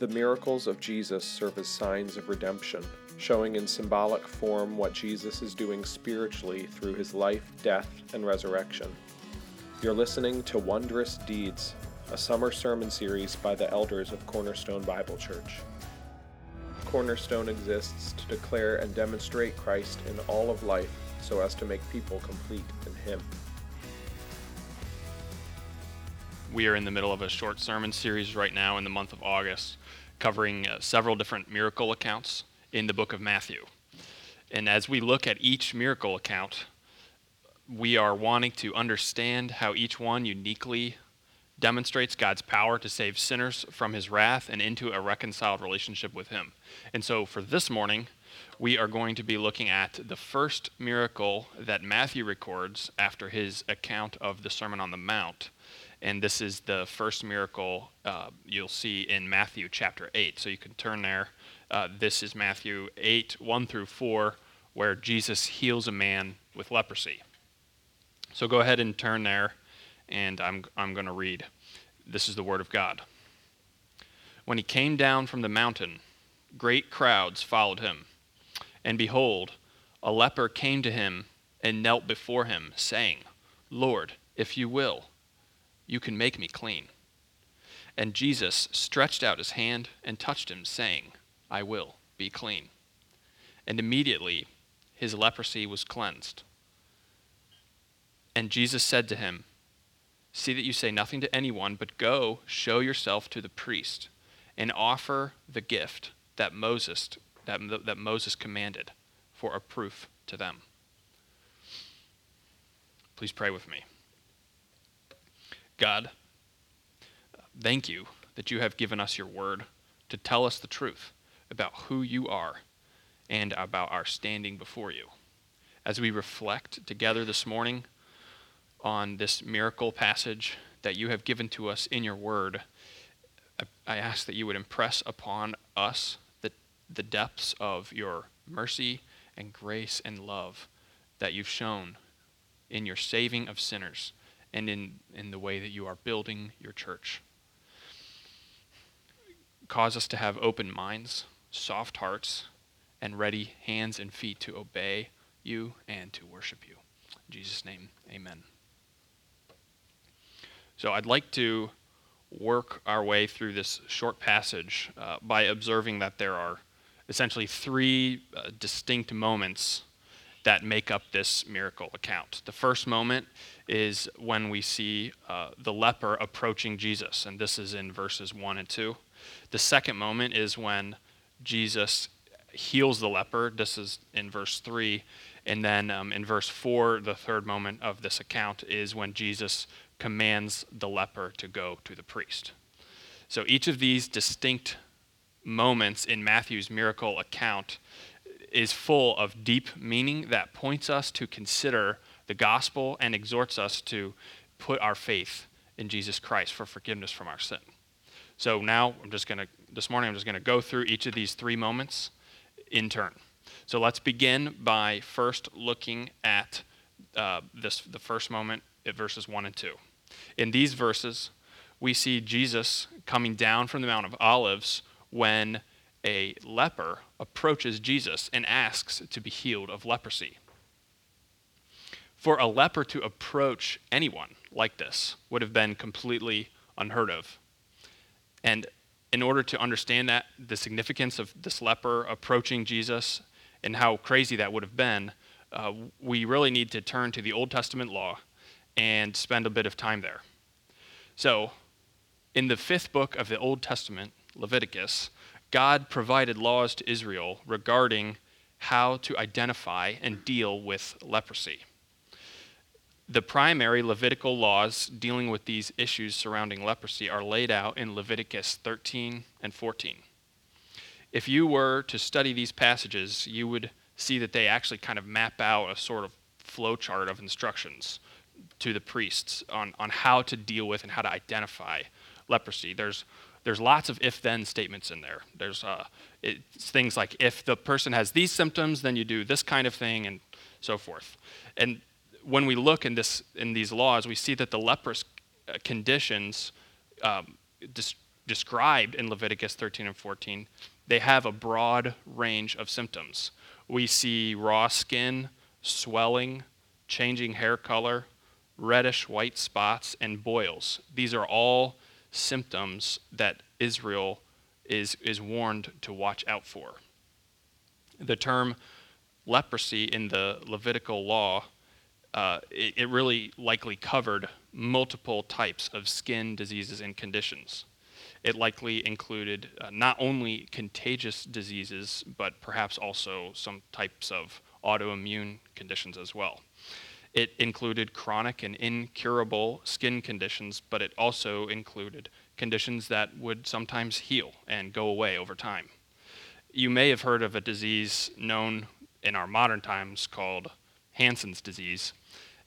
The miracles of Jesus serve as signs of redemption, showing in symbolic form what Jesus is doing spiritually through his life, death, and resurrection. You're listening to Wondrous Deeds, a summer sermon series by the elders of Cornerstone Bible Church. Cornerstone exists to declare and demonstrate Christ in all of life so as to make people complete in Him. We are in the middle of a short sermon series right now in the month of August, covering uh, several different miracle accounts in the book of Matthew. And as we look at each miracle account, we are wanting to understand how each one uniquely demonstrates God's power to save sinners from his wrath and into a reconciled relationship with him. And so for this morning, we are going to be looking at the first miracle that Matthew records after his account of the Sermon on the Mount and this is the first miracle uh, you'll see in Matthew chapter 8. So you can turn there. Uh, this is Matthew 8, 1 through 4, where Jesus heals a man with leprosy. So go ahead and turn there, and I'm, I'm going to read. This is the Word of God. When he came down from the mountain, great crowds followed him. And behold, a leper came to him and knelt before him, saying, Lord, if you will, you can make me clean. And Jesus stretched out his hand and touched him, saying, I will be clean. And immediately his leprosy was cleansed. And Jesus said to him, See that you say nothing to anyone, but go show yourself to the priest and offer the gift that Moses, that, that Moses commanded for a proof to them. Please pray with me. God, thank you that you have given us your word to tell us the truth about who you are and about our standing before you. As we reflect together this morning on this miracle passage that you have given to us in your word, I ask that you would impress upon us the, the depths of your mercy and grace and love that you've shown in your saving of sinners and in, in the way that you are building your church. Cause us to have open minds, soft hearts, and ready hands and feet to obey you and to worship you. In Jesus' name, amen. So I'd like to work our way through this short passage uh, by observing that there are essentially three uh, distinct moments that make up this miracle account. The first moment is when we see uh, the leper approaching Jesus, and this is in verses 1 and 2. The second moment is when Jesus heals the leper. This is in verse 3. And then um, in verse 4, the third moment of this account is when Jesus commands the leper to go to the priest. So each of these distinct moments in Matthew's miracle account is full of deep meaning that points us to consider the gospel and exhorts us to put our faith in Jesus Christ for forgiveness from our sin. So now I'm just going to, this morning, I'm just going to go through each of these three moments in turn. So let's begin by first looking at uh, this, the first moment at verses 1 and 2. In these verses, we see Jesus coming down from the Mount of Olives when a leper approaches Jesus and asks to be healed of leprosy. For a leper to approach anyone like this would have been completely unheard of. And in order to understand that, the significance of this leper approaching Jesus and how crazy that would have been, uh, we really need to turn to the Old Testament law and spend a bit of time there. So, in the fifth book of the Old Testament, Leviticus, God provided laws to Israel regarding how to identify and deal with leprosy. The primary Levitical laws dealing with these issues surrounding leprosy are laid out in Leviticus 13 and 14. If you were to study these passages, you would see that they actually kind of map out a sort of flowchart of instructions to the priests on, on how to deal with and how to identify leprosy. There's there's lots of if then statements in there. There's uh, things like if the person has these symptoms, then you do this kind of thing, and so forth. And when we look in, this, in these laws, we see that the leprous uh, conditions um, described in Leviticus 13 and 14, they have a broad range of symptoms. We see raw skin, swelling, changing hair color, reddish white spots, and boils. These are all symptoms that Israel is, is warned to watch out for. The term leprosy in the Levitical law, uh, it, it really likely covered multiple types of skin diseases and conditions. It likely included uh, not only contagious diseases, but perhaps also some types of autoimmune conditions as well. It included chronic and incurable skin conditions, but it also included conditions that would sometimes heal and go away over time. You may have heard of a disease known in our modern times called Hansen's disease,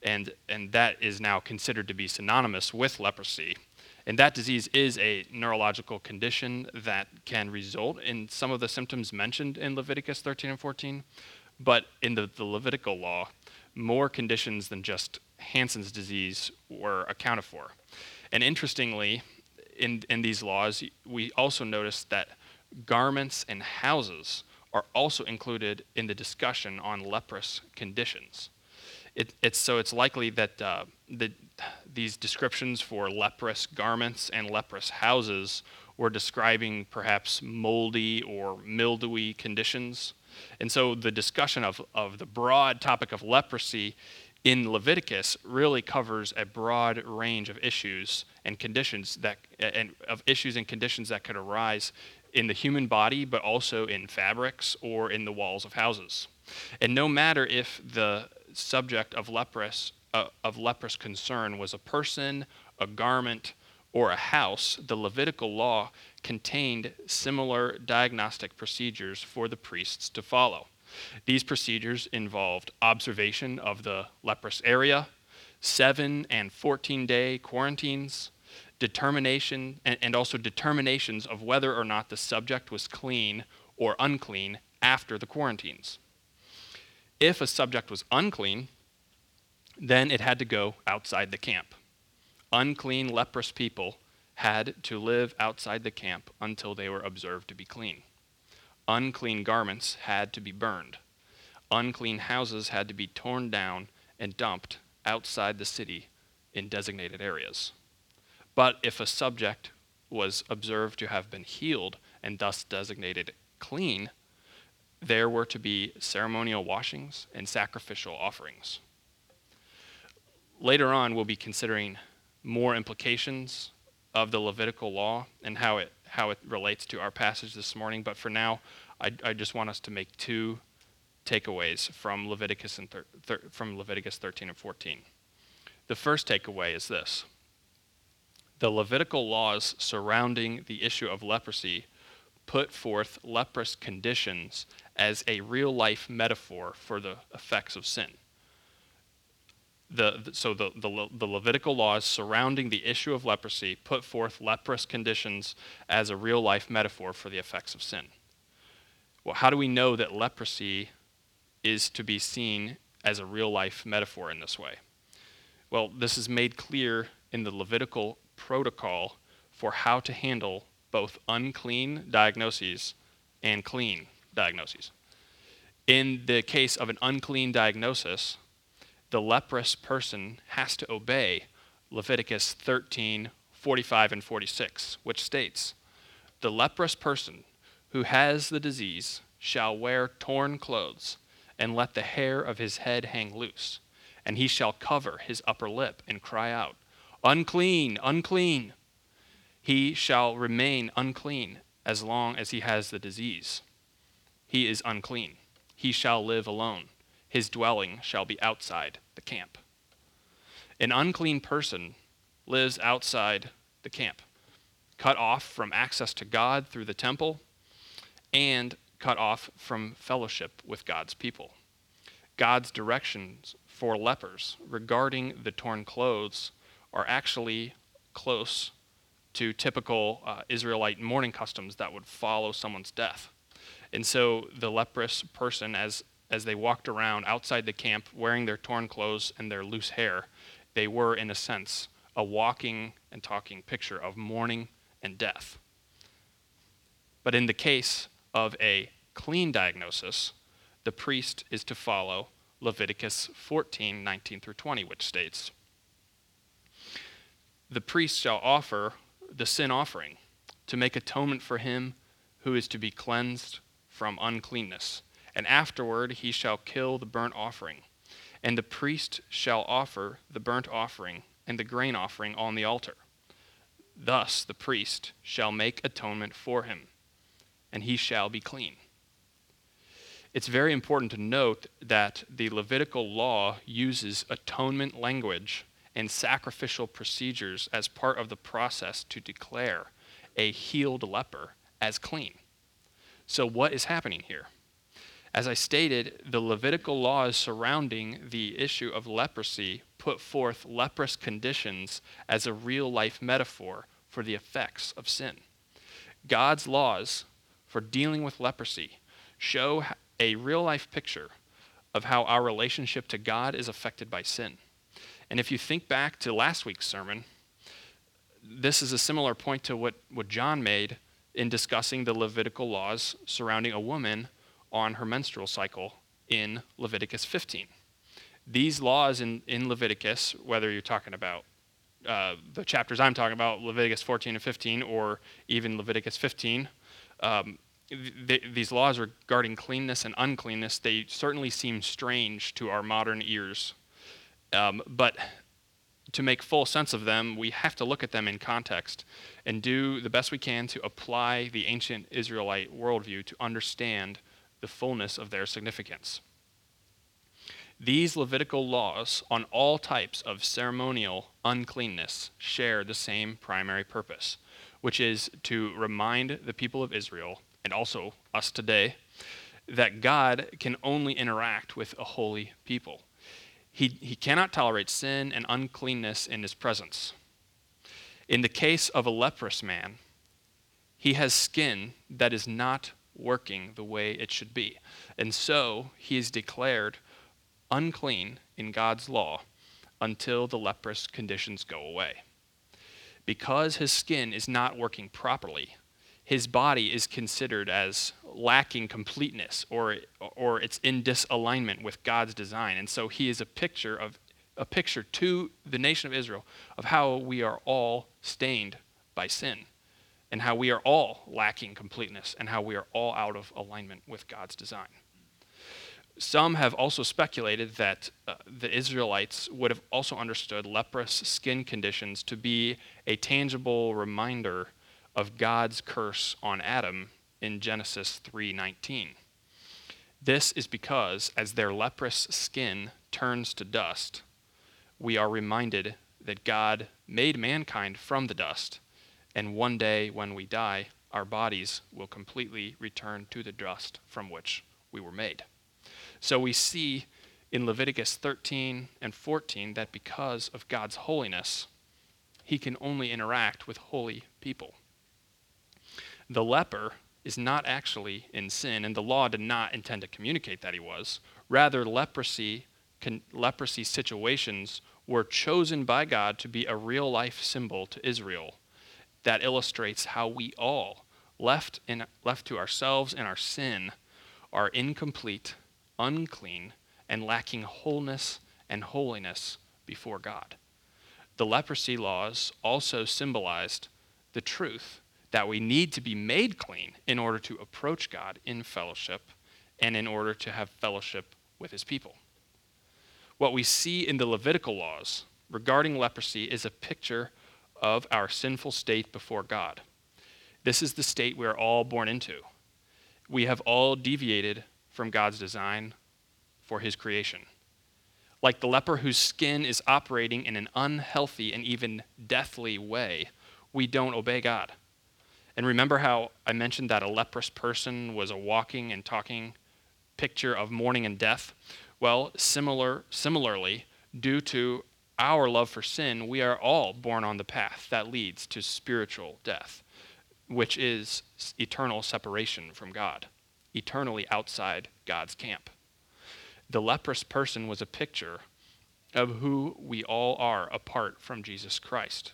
and, and that is now considered to be synonymous with leprosy. And that disease is a neurological condition that can result in some of the symptoms mentioned in Leviticus 13 and 14, but in the, the Levitical law, more conditions than just Hansen's disease were accounted for. And interestingly, in, in these laws, we also notice that garments and houses are also included in the discussion on leprous conditions. It, it's, so it's likely that uh, the, these descriptions for leprous garments and leprous houses were describing perhaps moldy or mildewy conditions. And so the discussion of, of the broad topic of leprosy in Leviticus really covers a broad range of issues and conditions that and of issues and conditions that could arise in the human body but also in fabrics or in the walls of houses. And no matter if the subject of leprous uh, of leprous concern was a person, a garment, or a house, the Levitical law contained similar diagnostic procedures for the priests to follow. These procedures involved observation of the leprous area, seven and 14 day quarantines, determination, and, and also determinations of whether or not the subject was clean or unclean after the quarantines. If a subject was unclean, then it had to go outside the camp. Unclean, leprous people had to live outside the camp until they were observed to be clean. Unclean garments had to be burned. Unclean houses had to be torn down and dumped outside the city in designated areas. But if a subject was observed to have been healed and thus designated clean, there were to be ceremonial washings and sacrificial offerings. Later on, we'll be considering more implications of the Levitical law and how it how it relates to our passage this morning. But for now, I, I just want us to make two takeaways from Leviticus and thir- thir- from Leviticus 13 and 14. The first takeaway is this: the Levitical laws surrounding the issue of leprosy put forth leprous conditions as a real life metaphor for the effects of sin the, so the, the, the, Levitical laws surrounding the issue of leprosy put forth leprous conditions as a real life metaphor for the effects of sin. Well, how do we know that leprosy is to be seen as a real life metaphor in this way? Well, this is made clear in the Levitical protocol for how to handle both unclean diagnoses and clean diagnoses. In the case of an unclean diagnosis, the leprous person has to obey Leviticus 13, 45, and 46, which states The leprous person who has the disease shall wear torn clothes, and let the hair of his head hang loose, and he shall cover his upper lip and cry out, Unclean, unclean. He shall remain unclean as long as he has the disease. He is unclean. He shall live alone his dwelling shall be outside the camp. An unclean person lives outside the camp, cut off from access to God through the temple, and cut off from fellowship with God's people. God's directions for lepers regarding the torn clothes are actually close to typical uh, Israelite mourning customs that would follow someone's death. And so the leprous person, as as they walked around outside the camp wearing their torn clothes and their loose hair, they were, in a sense, a walking and talking picture of mourning and death. But in the case of a clean diagnosis, the priest is to follow Leviticus 14 19 through 20, which states, The priest shall offer the sin offering to make atonement for him who is to be cleansed from uncleanness. And afterward he shall kill the burnt offering. And the priest shall offer the burnt offering and the grain offering on the altar. Thus the priest shall make atonement for him, and he shall be clean. It's very important to note that the Levitical law uses atonement language and sacrificial procedures as part of the process to declare a healed leper as clean. So, what is happening here? As I stated, the Levitical laws surrounding the issue of leprosy put forth leprous conditions as a real life metaphor for the effects of sin. God's laws for dealing with leprosy show a real life picture of how our relationship to God is affected by sin. And if you think back to last week's sermon, this is a similar point to what, what John made in discussing the Levitical laws surrounding a woman on her menstrual cycle in Leviticus 15. These laws in, in Leviticus, whether you're talking about uh, the chapters I'm talking about, Leviticus 14 and 15, or even Leviticus 15, um, th- these laws regarding cleanness and uncleanness, they certainly seem strange to our modern ears. Um, but to make full sense of them, we have to look at them in context and do the best we can to apply the ancient Israelite worldview to understand the fullness of their significance. These Levitical laws on all types of ceremonial uncleanness share the same primary purpose, which is to remind the people of Israel and also us today, that God can only interact with a holy people. He, he cannot tolerate sin and uncleanness in his presence. In the case of a leprous man, he has skin that is not working the way it should be. And so he is declared unclean in God's law until the leprous conditions go away. Because his skin is not working properly, his body is considered as lacking completeness or, or it's in disalignment with God's design. And so he is a picture of a picture to the nation of Israel of how we are all stained by sin and how we are all lacking completeness and how we are all out of alignment with God's design. Some have also speculated that uh, the Israelites would have also understood leprous skin conditions to be a tangible reminder of God's curse on Adam in Genesis 3:19. This is because as their leprous skin turns to dust, we are reminded that God made mankind from the dust, and one day when we die, our bodies will completely return to the dust from which we were made. So we see in Leviticus 13 and 14 that because of God's holiness, he can only interact with holy people. The leper is not actually in sin, and the law did not intend to communicate that he was. Rather, leprosy, con- leprosy situations were chosen by God to be a real life symbol to Israel that illustrates how we all, left, in, left to ourselves and our sin, are incomplete, unclean, and lacking wholeness and holiness before God. The leprosy laws also symbolized the truth that we need to be made clean in order to approach God in fellowship and in order to have fellowship with his people. What we see in the Levitical laws regarding leprosy is a picture of our sinful state before God. This is the state we are all born into. We have all deviated from God's design for his creation. Like the leper whose skin is operating in an unhealthy and even deathly way, we don't obey God. And remember how I mentioned that a leprous person was a walking and talking picture of mourning and death? Well, similar, similarly, due to our love for sin, we are all born on the path that leads to spiritual death, which is eternal separation from God, eternally outside God's camp. The leprous person was a picture of who we all are apart from Jesus Christ.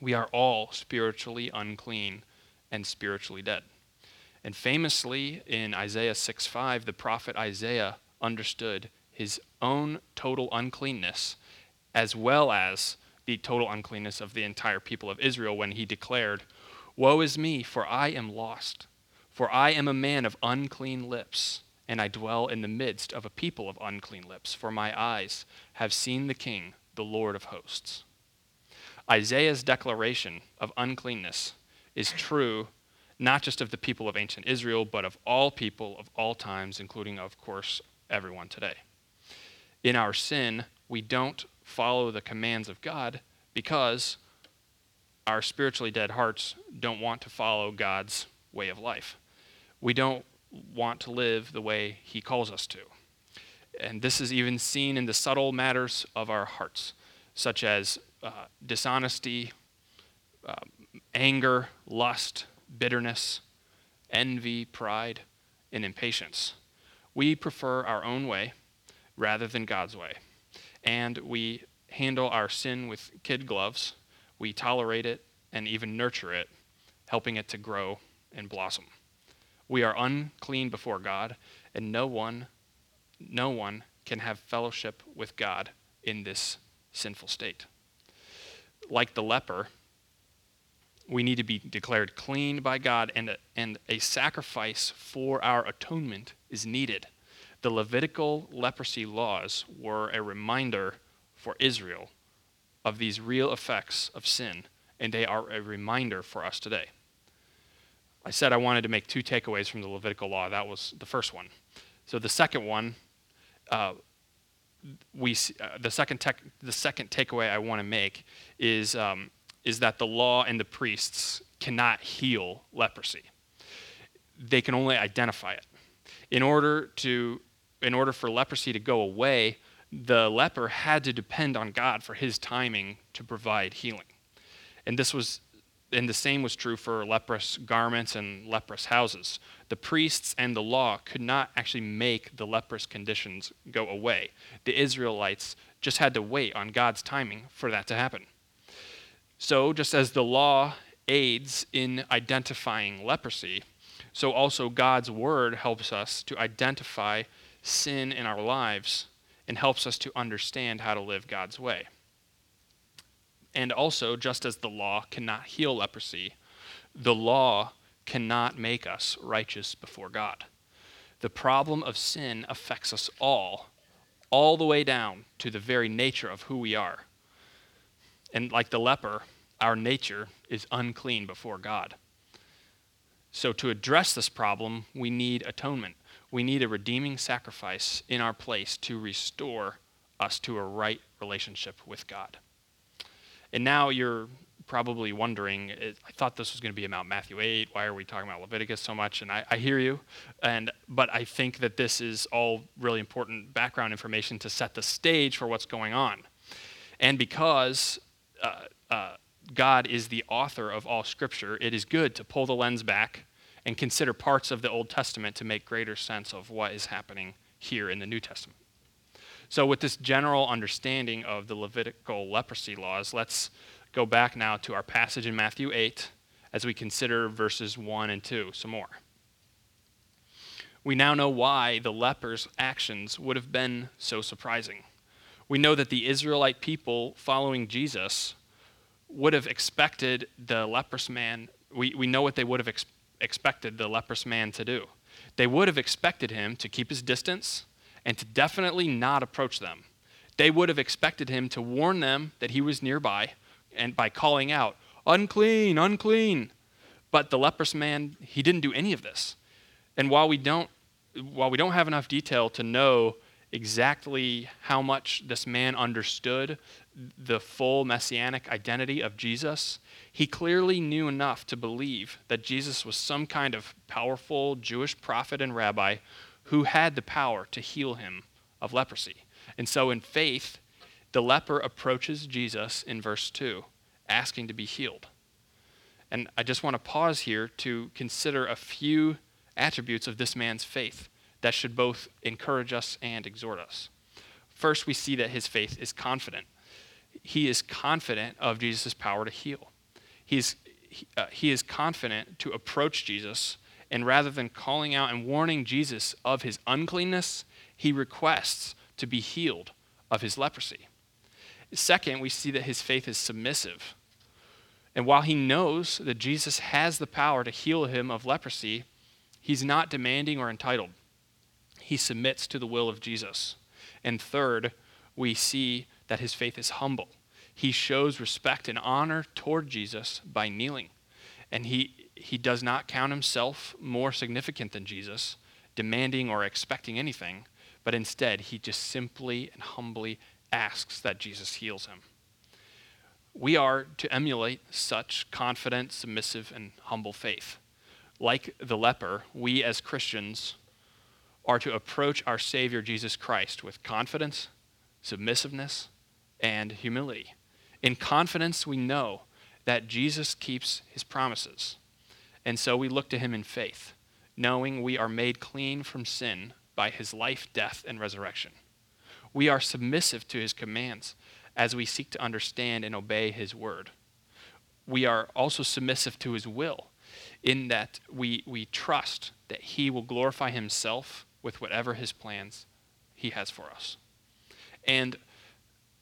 We are all spiritually unclean and spiritually dead. And famously in Isaiah 6:5, the prophet Isaiah understood his own total uncleanness as well as the total uncleanness of the entire people of Israel when he declared, Woe is me, for I am lost, for I am a man of unclean lips, and I dwell in the midst of a people of unclean lips, for my eyes have seen the King, the Lord of hosts. Isaiah's declaration of uncleanness is true not just of the people of ancient Israel, but of all people of all times, including, of course, everyone today. In our sin, we don't follow the commands of God because our spiritually dead hearts don't want to follow God's way of life. We don't want to live the way He calls us to. And this is even seen in the subtle matters of our hearts, such as uh, dishonesty, uh, anger, lust, bitterness, envy, pride, and impatience. We prefer our own way rather than God's way. And we handle our sin with kid gloves. We tolerate it and even nurture it, helping it to grow and blossom. We are unclean before God, and no one, no one can have fellowship with God in this sinful state. Like the leper, we need to be declared clean by God, and a, and a sacrifice for our atonement is needed. The Levitical leprosy laws were a reminder for Israel of these real effects of sin, and they are a reminder for us today. I said I wanted to make two takeaways from the Levitical law. That was the first one. So the second one, uh, we uh, the second tech, the second takeaway I want to make is um, is that the law and the priests cannot heal leprosy. They can only identify it. In order to in order for leprosy to go away, the leper had to depend on God for his timing to provide healing. And this was and the same was true for leprous garments and leprous houses. The priests and the law could not actually make the leprous conditions go away. The Israelites just had to wait on God's timing for that to happen. So, just as the law aids in identifying leprosy, so also God's word helps us to identify sin in our lives and helps us to understand how to live God's way. And also, just as the law cannot heal leprosy, the law cannot make us righteous before God. The problem of sin affects us all, all the way down to the very nature of who we are. And like the leper, our nature is unclean before God. So, to address this problem, we need atonement. We need a redeeming sacrifice in our place to restore us to a right relationship with God. And now you're probably wondering, I thought this was going to be about Matthew 8. Why are we talking about Leviticus so much? And I, I hear you. And, but I think that this is all really important background information to set the stage for what's going on. And because uh, uh, God is the author of all Scripture, it is good to pull the lens back and consider parts of the Old Testament to make greater sense of what is happening here in the New Testament. So, with this general understanding of the Levitical leprosy laws, let's go back now to our passage in Matthew 8 as we consider verses 1 and 2 some more. We now know why the leper's actions would have been so surprising. We know that the Israelite people following Jesus would have expected the leprous man, we, we know what they would have ex- expected the leprous man to do. They would have expected him to keep his distance and to definitely not approach them. They would have expected him to warn them that he was nearby and by calling out, unclean, unclean. But the leprous man, he didn't do any of this. And while we don't while we don't have enough detail to know exactly how much this man understood the full messianic identity of Jesus, he clearly knew enough to believe that Jesus was some kind of powerful Jewish prophet and rabbi who had the power to heal him of leprosy. And so, in faith, the leper approaches Jesus in verse 2, asking to be healed. And I just want to pause here to consider a few attributes of this man's faith that should both encourage us and exhort us. First, we see that his faith is confident. He is confident of Jesus' power to heal. He's, he, uh, he is confident to approach Jesus And rather than calling out and warning Jesus of his uncleanness, he requests to be healed of his leprosy. Second, we see that his faith is submissive. And while he knows that Jesus has the power to heal him of leprosy, he's not demanding or entitled. He submits to the will of Jesus. And third, we see that his faith is humble. He shows respect and honor toward Jesus by kneeling. And he, he does not count himself more significant than Jesus, demanding or expecting anything, but instead he just simply and humbly asks that Jesus heals him. We are to emulate such confident, submissive, and humble faith. Like the leper, we as Christians are to approach our Savior Jesus Christ with confidence, submissiveness, and humility. In confidence, we know that Jesus keeps his promises. And so we look to him in faith, knowing we are made clean from sin by his life, death, and resurrection. We are submissive to his commands as we seek to understand and obey his word. We are also submissive to his will in that we, we trust that he will glorify himself with whatever his plans he has for us. And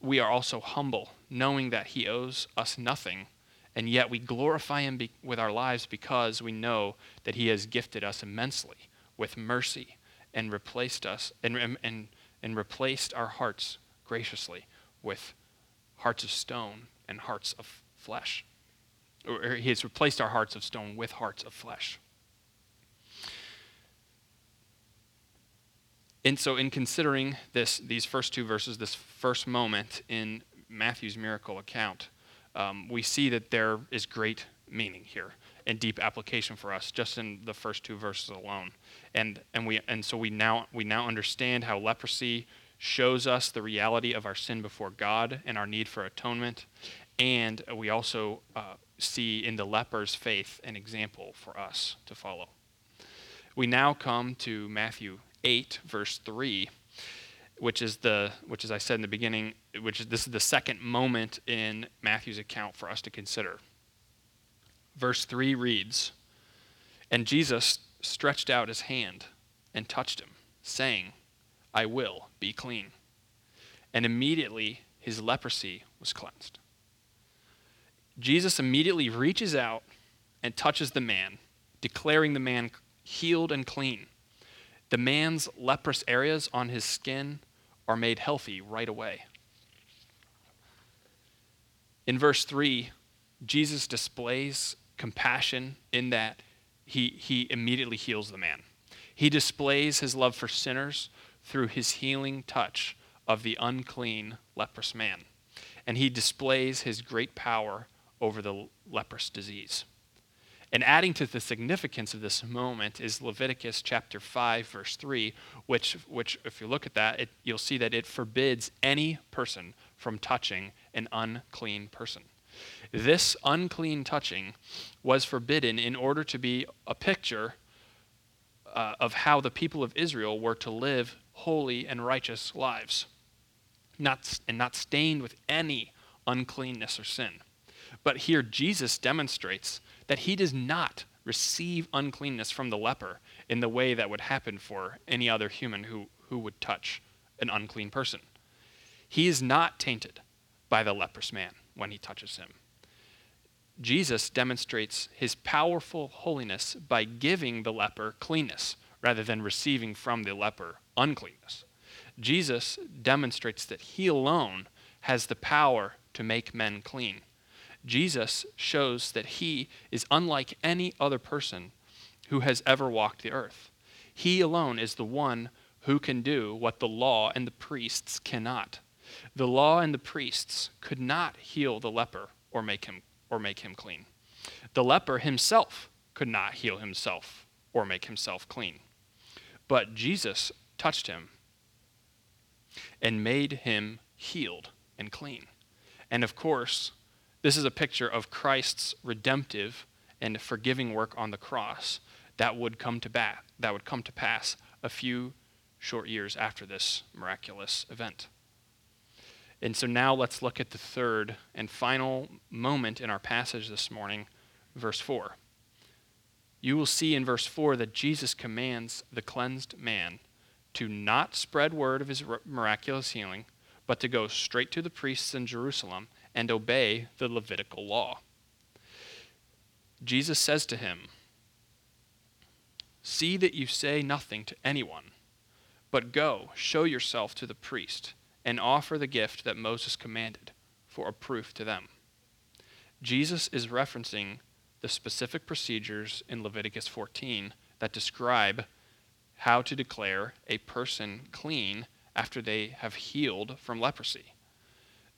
we are also humble, knowing that he owes us nothing, and yet we glorify him be- with our lives because we know that he has gifted us immensely with mercy and replaced us and, and, and replaced our hearts graciously with hearts of stone and hearts of flesh. Or he has replaced our hearts of stone with hearts of flesh. And so, in considering this, these first two verses, this first moment in Matthew's miracle account, um, we see that there is great meaning here and deep application for us just in the first two verses alone. And, and, we, and so we now, we now understand how leprosy shows us the reality of our sin before God and our need for atonement. And we also uh, see in the leper's faith an example for us to follow. We now come to Matthew 8, verse 3, which is the which as I said in the beginning, which is this is the second moment in Matthew's account for us to consider. Verse 3 reads, And Jesus stretched out his hand and touched him, saying, I will be clean. And immediately his leprosy was cleansed. Jesus immediately reaches out and touches the man, declaring the man healed and clean. The man's leprous areas on his skin are made healthy right away. In verse 3, Jesus displays compassion in that he, he immediately heals the man. He displays his love for sinners through his healing touch of the unclean leprous man. And he displays his great power over the leprous disease. And adding to the significance of this moment is Leviticus chapter 5, verse 3, which, which if you look at that, it, you'll see that it forbids any person from touching an unclean person. This unclean touching was forbidden in order to be a picture uh, of how the people of Israel were to live holy and righteous lives, not, and not stained with any uncleanness or sin. But here Jesus demonstrates that he does not receive uncleanness from the leper in the way that would happen for any other human who, who would touch an unclean person. He is not tainted by the leprous man when he touches him. Jesus demonstrates his powerful holiness by giving the leper cleanness rather than receiving from the leper uncleanness. Jesus demonstrates that he alone has the power to make men clean. Jesus shows that he is unlike any other person who has ever walked the earth. He alone is the one who can do what the law and the priests cannot. The law and the priests could not heal the leper or make him or make him clean. The leper himself could not heal himself or make himself clean. But Jesus touched him and made him healed and clean. And of course, this is a picture of Christ's redemptive and forgiving work on the cross that would come to bat, that would come to pass a few short years after this miraculous event. And so now let's look at the third and final moment in our passage this morning, verse 4. you will see in verse 4 that Jesus commands the cleansed man to not spread word of his miraculous healing, but to go straight to the priests in Jerusalem and obey the Levitical law. Jesus says to him, See that you say nothing to anyone, but go, show yourself to the priest, and offer the gift that Moses commanded for a proof to them. Jesus is referencing the specific procedures in Leviticus 14 that describe how to declare a person clean after they have healed from leprosy.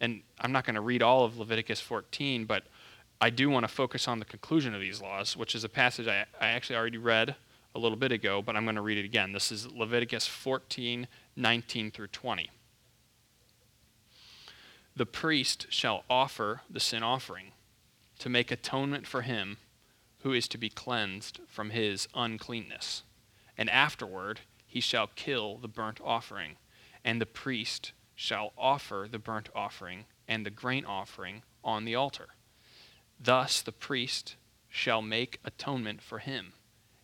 And I'm not going to read all of Leviticus 14, but I do want to focus on the conclusion of these laws, which is a passage I, I actually already read a little bit ago, but I'm going to read it again. This is Leviticus 14, 19 through 20. The priest shall offer the sin offering to make atonement for him who is to be cleansed from his uncleanness. And afterward he shall kill the burnt offering, and the priest shall offer the burnt offering and the grain offering on the altar. Thus the priest shall make atonement for him,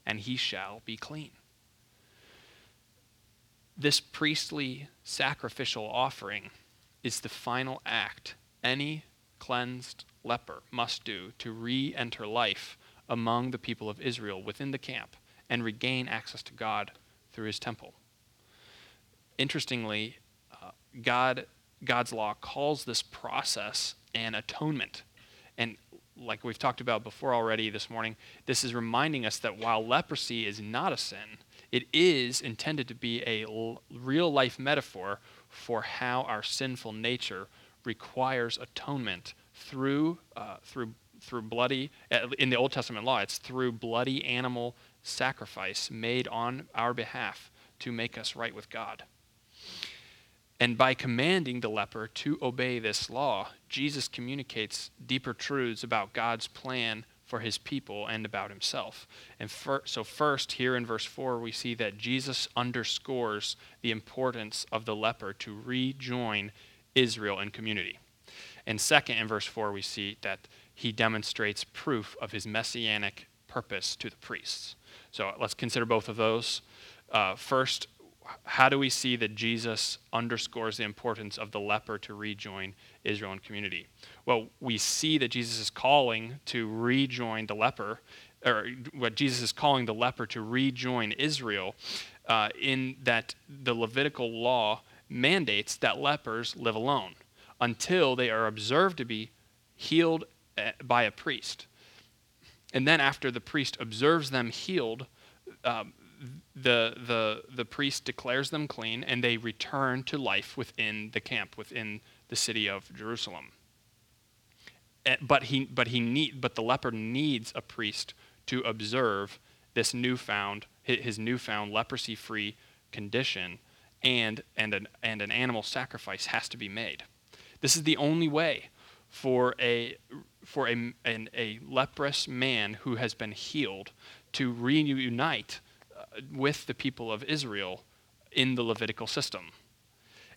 and he shall be clean. This priestly sacrificial offering is the final act any cleansed leper must do to re enter life among the people of Israel within the camp and regain access to God through his temple. Interestingly, God, God's law calls this process an atonement. And like we've talked about before already this morning, this is reminding us that while leprosy is not a sin, it is intended to be a l- real life metaphor for how our sinful nature requires atonement through, uh, through, through bloody, in the Old Testament law, it's through bloody animal sacrifice made on our behalf to make us right with God. And by commanding the leper to obey this law, Jesus communicates deeper truths about God's plan for his people and about himself. And for, so, first, here in verse 4, we see that Jesus underscores the importance of the leper to rejoin Israel in community. And second, in verse 4, we see that he demonstrates proof of his messianic purpose to the priests. So let's consider both of those. Uh, first, how do we see that Jesus underscores the importance of the leper to rejoin Israel and community? Well, we see that Jesus is calling to rejoin the leper, or what Jesus is calling the leper to rejoin Israel, uh, in that the Levitical law mandates that lepers live alone until they are observed to be healed eh, by a priest. And then, after the priest observes them healed, um, the, the, the priest declares them clean and they return to life within the camp, within the city of Jerusalem. Eh, but, he, but, he need, but the leper needs a priest to observe this newfound, his newfound leprosy free condition, and, and, an, and an animal sacrifice has to be made. This is the only way for a, for a, an, a leprous man who has been healed to reunite with the people of Israel in the Levitical system.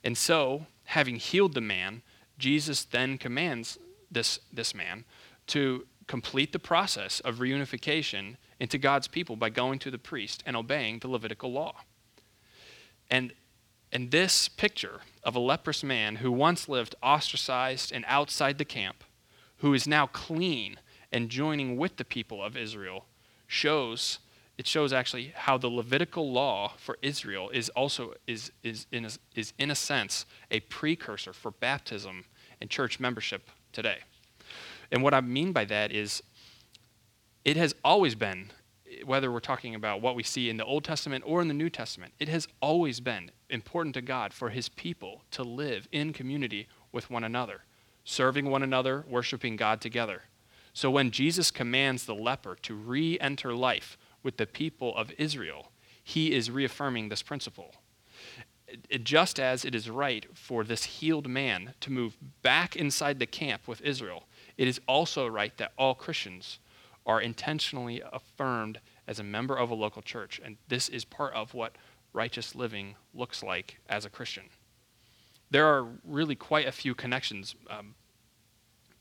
And so, having healed the man, Jesus then commands this, this man to complete the process of reunification into God's people by going to the priest and obeying the Levitical law. And, and this picture of a leprous man who once lived ostracized and outside the camp, who is now clean and joining with the people of Israel, shows it shows actually how the Levitical law for Israel is also is, is, in a, is in a sense a precursor for baptism and church membership today. And what I mean by that is it has always been, whether we're talking about what we see in the Old Testament or in the New Testament, it has always been important to God for his people to live in community with one another, serving one another, worshiping God together. So when Jesus commands the leper to re enter life, with the people of Israel, he is reaffirming this principle. Just as it is right for this healed man to move back inside the camp with Israel, it is also right that all Christians are intentionally affirmed as a member of a local church. And this is part of what righteous living looks like as a Christian. There are really quite a few connections um,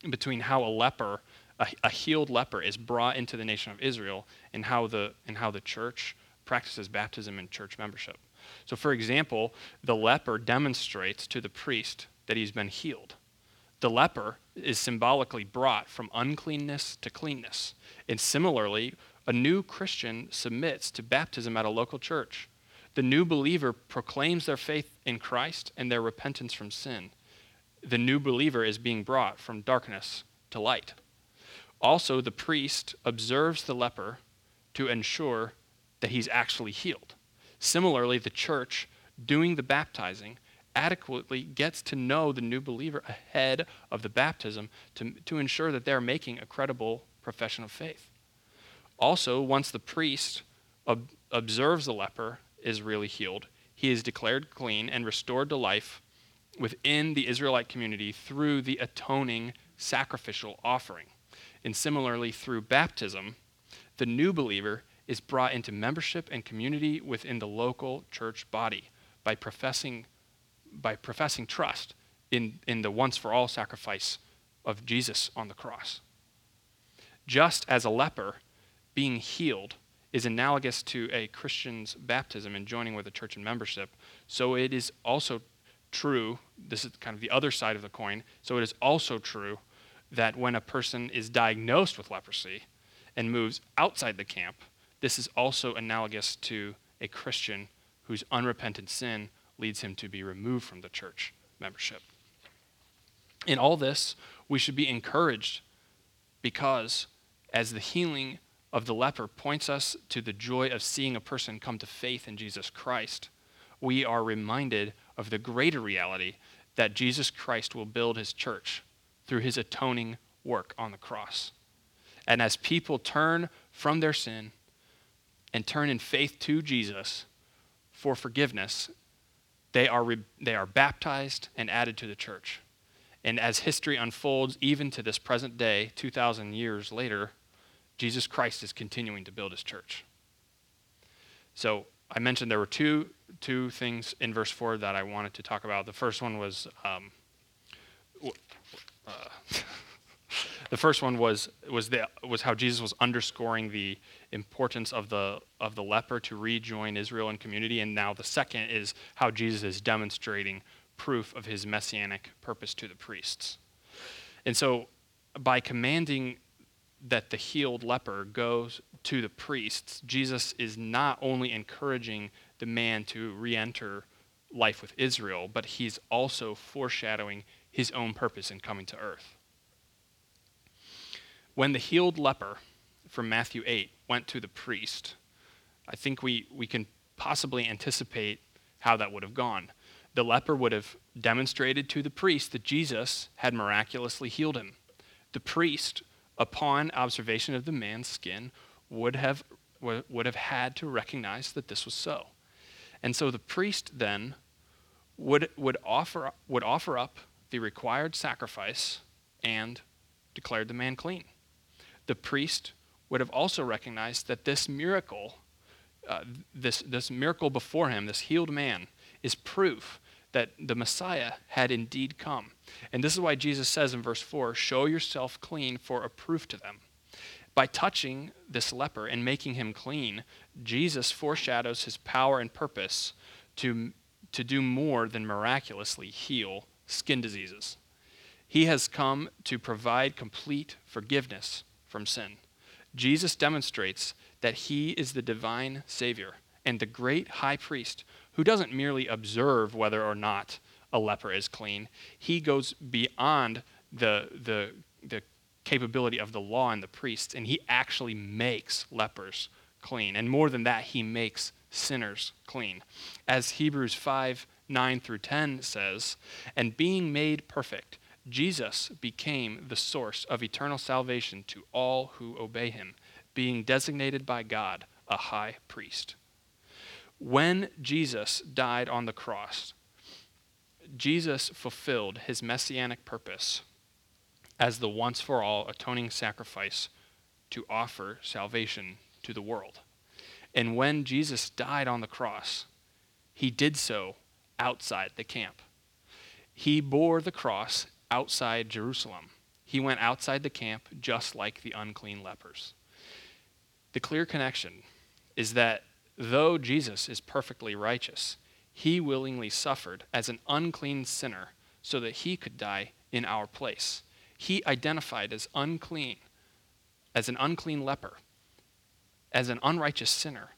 between how a leper a, a healed leper is brought into the nation of Israel and how the, and how the church practices baptism and church membership. So, for example, the leper demonstrates to the priest that he's been healed. The leper is symbolically brought from uncleanness to cleanness. And similarly, a new Christian submits to baptism at a local church. The new believer proclaims their faith in Christ and their repentance from sin. The new believer is being brought from darkness to light. Also, the priest observes the leper to ensure that he's actually healed. Similarly, the church doing the baptizing adequately gets to know the new believer ahead of the baptism to, to ensure that they're making a credible profession of faith. Also, once the priest ob- observes the leper is really healed, he is declared clean and restored to life within the Israelite community through the atoning sacrificial offering. And similarly, through baptism, the new believer is brought into membership and community within the local church body by professing, by professing trust in, in the once for all sacrifice of Jesus on the cross. Just as a leper being healed is analogous to a Christian's baptism and joining with a church and membership, so it is also true, this is kind of the other side of the coin, so it is also true that when a person is diagnosed with leprosy and moves outside the camp, this is also analogous to a Christian whose unrepentant sin leads him to be removed from the church membership. In all this, we should be encouraged because as the healing of the leper points us to the joy of seeing a person come to faith in Jesus Christ, we are reminded of the greater reality that Jesus Christ will build his church through his atoning work on the cross. And as people turn from their sin and turn in faith to Jesus for forgiveness, they are, re- they are baptized and added to the church. And as history unfolds, even to this present day, 2,000 years later, Jesus Christ is continuing to build his church. So I mentioned there were two, two things in verse 4 that I wanted to talk about. The first one was um, uh, the first one was was the, was how Jesus was underscoring the importance of the of the leper to rejoin Israel and community, and now the second is how Jesus is demonstrating proof of his messianic purpose to the priests. And so, by commanding that the healed leper goes to the priests, Jesus is not only encouraging the man to re-enter life with Israel, but he's also foreshadowing his own purpose in coming to earth. When the healed leper from Matthew 8 went to the priest, I think we, we can possibly anticipate how that would have gone. The leper would have demonstrated to the priest that Jesus had miraculously healed him. The priest, upon observation of the man's skin, would have, would have had to recognize that this was so. And so the priest then would, would, offer, would offer up the required sacrifice and declared the man clean. The priest would have also recognized that this miracle, uh, this, this miracle before him, this healed man, is proof that the Messiah had indeed come. And this is why Jesus says in verse 4 Show yourself clean for a proof to them. By touching this leper and making him clean, Jesus foreshadows his power and purpose to, to do more than miraculously heal skin diseases. He has come to provide complete forgiveness from sin. Jesus demonstrates that he is the divine Savior and the great high priest who doesn't merely observe whether or not a leper is clean. He goes beyond the, the, the capability of the law and the priests, and he actually makes lepers clean. And more than that, he makes sinners clean. As Hebrews 5 9 through 10 says, And being made perfect, Jesus became the source of eternal salvation to all who obey him, being designated by God a high priest. When Jesus died on the cross, Jesus fulfilled his messianic purpose as the once for all atoning sacrifice to offer salvation to the world. And when Jesus died on the cross, he did so outside the camp. He bore the cross outside Jerusalem, He went outside the camp just like the unclean lepers. The clear connection is that though Jesus is perfectly righteous, he willingly suffered as an unclean sinner so that he could die in our place. He identified as unclean, as an unclean leper, as an unrighteous sinner,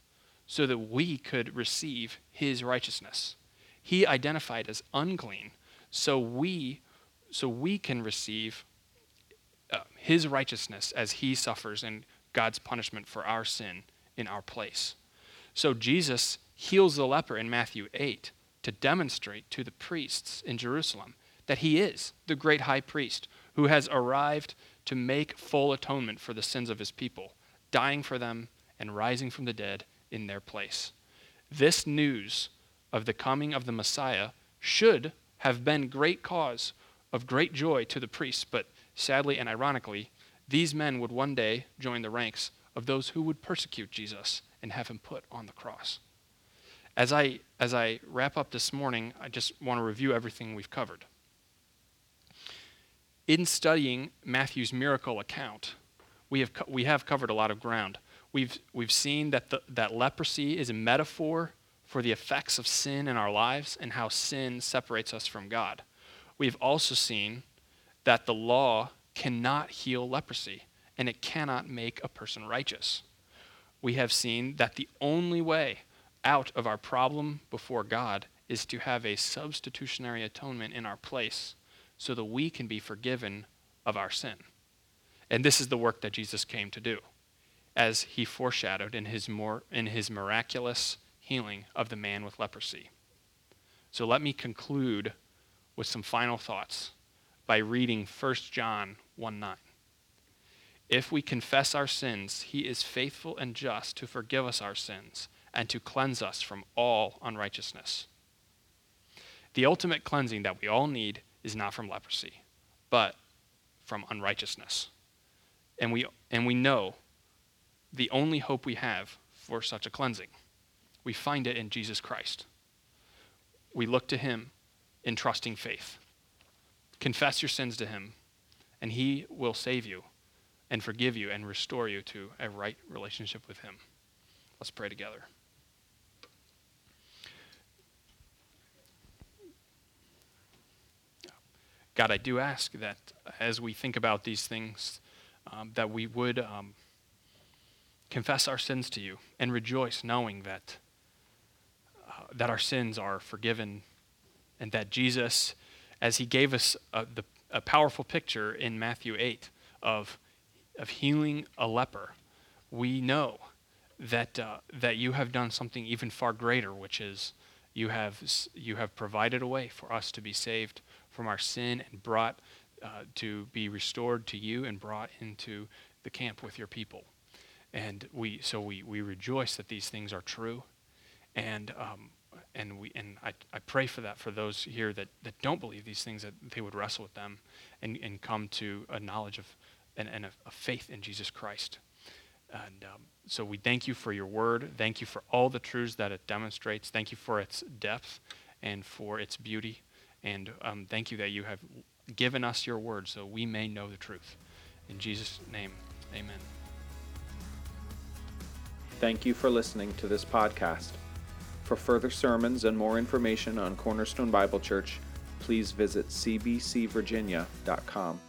so that we could receive his righteousness. He identified as unclean, so we, so we can receive uh, his righteousness as he suffers in God's punishment for our sin in our place. So Jesus heals the leper in Matthew 8 to demonstrate to the priests in Jerusalem that he is the great high priest who has arrived to make full atonement for the sins of his people, dying for them and rising from the dead in their place. This news of the coming of the Messiah should have been great cause of great joy to the priests, but sadly and ironically, these men would one day join the ranks of those who would persecute Jesus and have him put on the cross. As I, as I wrap up this morning, I just want to review everything we've covered. In studying Matthew's miracle account, we have, we have covered a lot of ground. We've, we've seen that, the, that leprosy is a metaphor for the effects of sin in our lives and how sin separates us from God. We've also seen that the law cannot heal leprosy and it cannot make a person righteous. We have seen that the only way out of our problem before God is to have a substitutionary atonement in our place so that we can be forgiven of our sin. And this is the work that Jesus came to do, as he foreshadowed in his, more, in his miraculous healing of the man with leprosy. So let me conclude with some final thoughts by reading 1 John 1 9. If we confess our sins, he is faithful and just to forgive us our sins and to cleanse us from all unrighteousness. The ultimate cleansing that we all need is not from leprosy, but from unrighteousness. And we, and we know the only hope we have for such a cleansing. We find it in Jesus Christ. We look to him in trusting faith. Confess your sins to him, and he will save you and forgive you and restore you to a right relationship with him. Let's pray together. God, I do ask that as we think about these things, um, that we would um, confess our sins to you and rejoice knowing that, that our sins are forgiven and that Jesus, as he gave us a, the, a powerful picture in Matthew 8 of, of healing a leper, we know that, uh, that you have done something even far greater, which is you have, you have provided a way for us to be saved from our sin and brought uh, to be restored to you and brought into the camp with your people. And we, so we, we rejoice that these things are true. And, um, and, we, and I, I pray for that for those here that, that don't believe these things, that they would wrestle with them and, and come to a knowledge of and, and a, a faith in Jesus Christ. And um, so we thank you for your word. Thank you for all the truths that it demonstrates. Thank you for its depth and for its beauty. And um, thank you that you have given us your word so we may know the truth. In Jesus' name, amen. Thank you for listening to this podcast. For further sermons and more information on Cornerstone Bible Church, please visit cbcvirginia.com.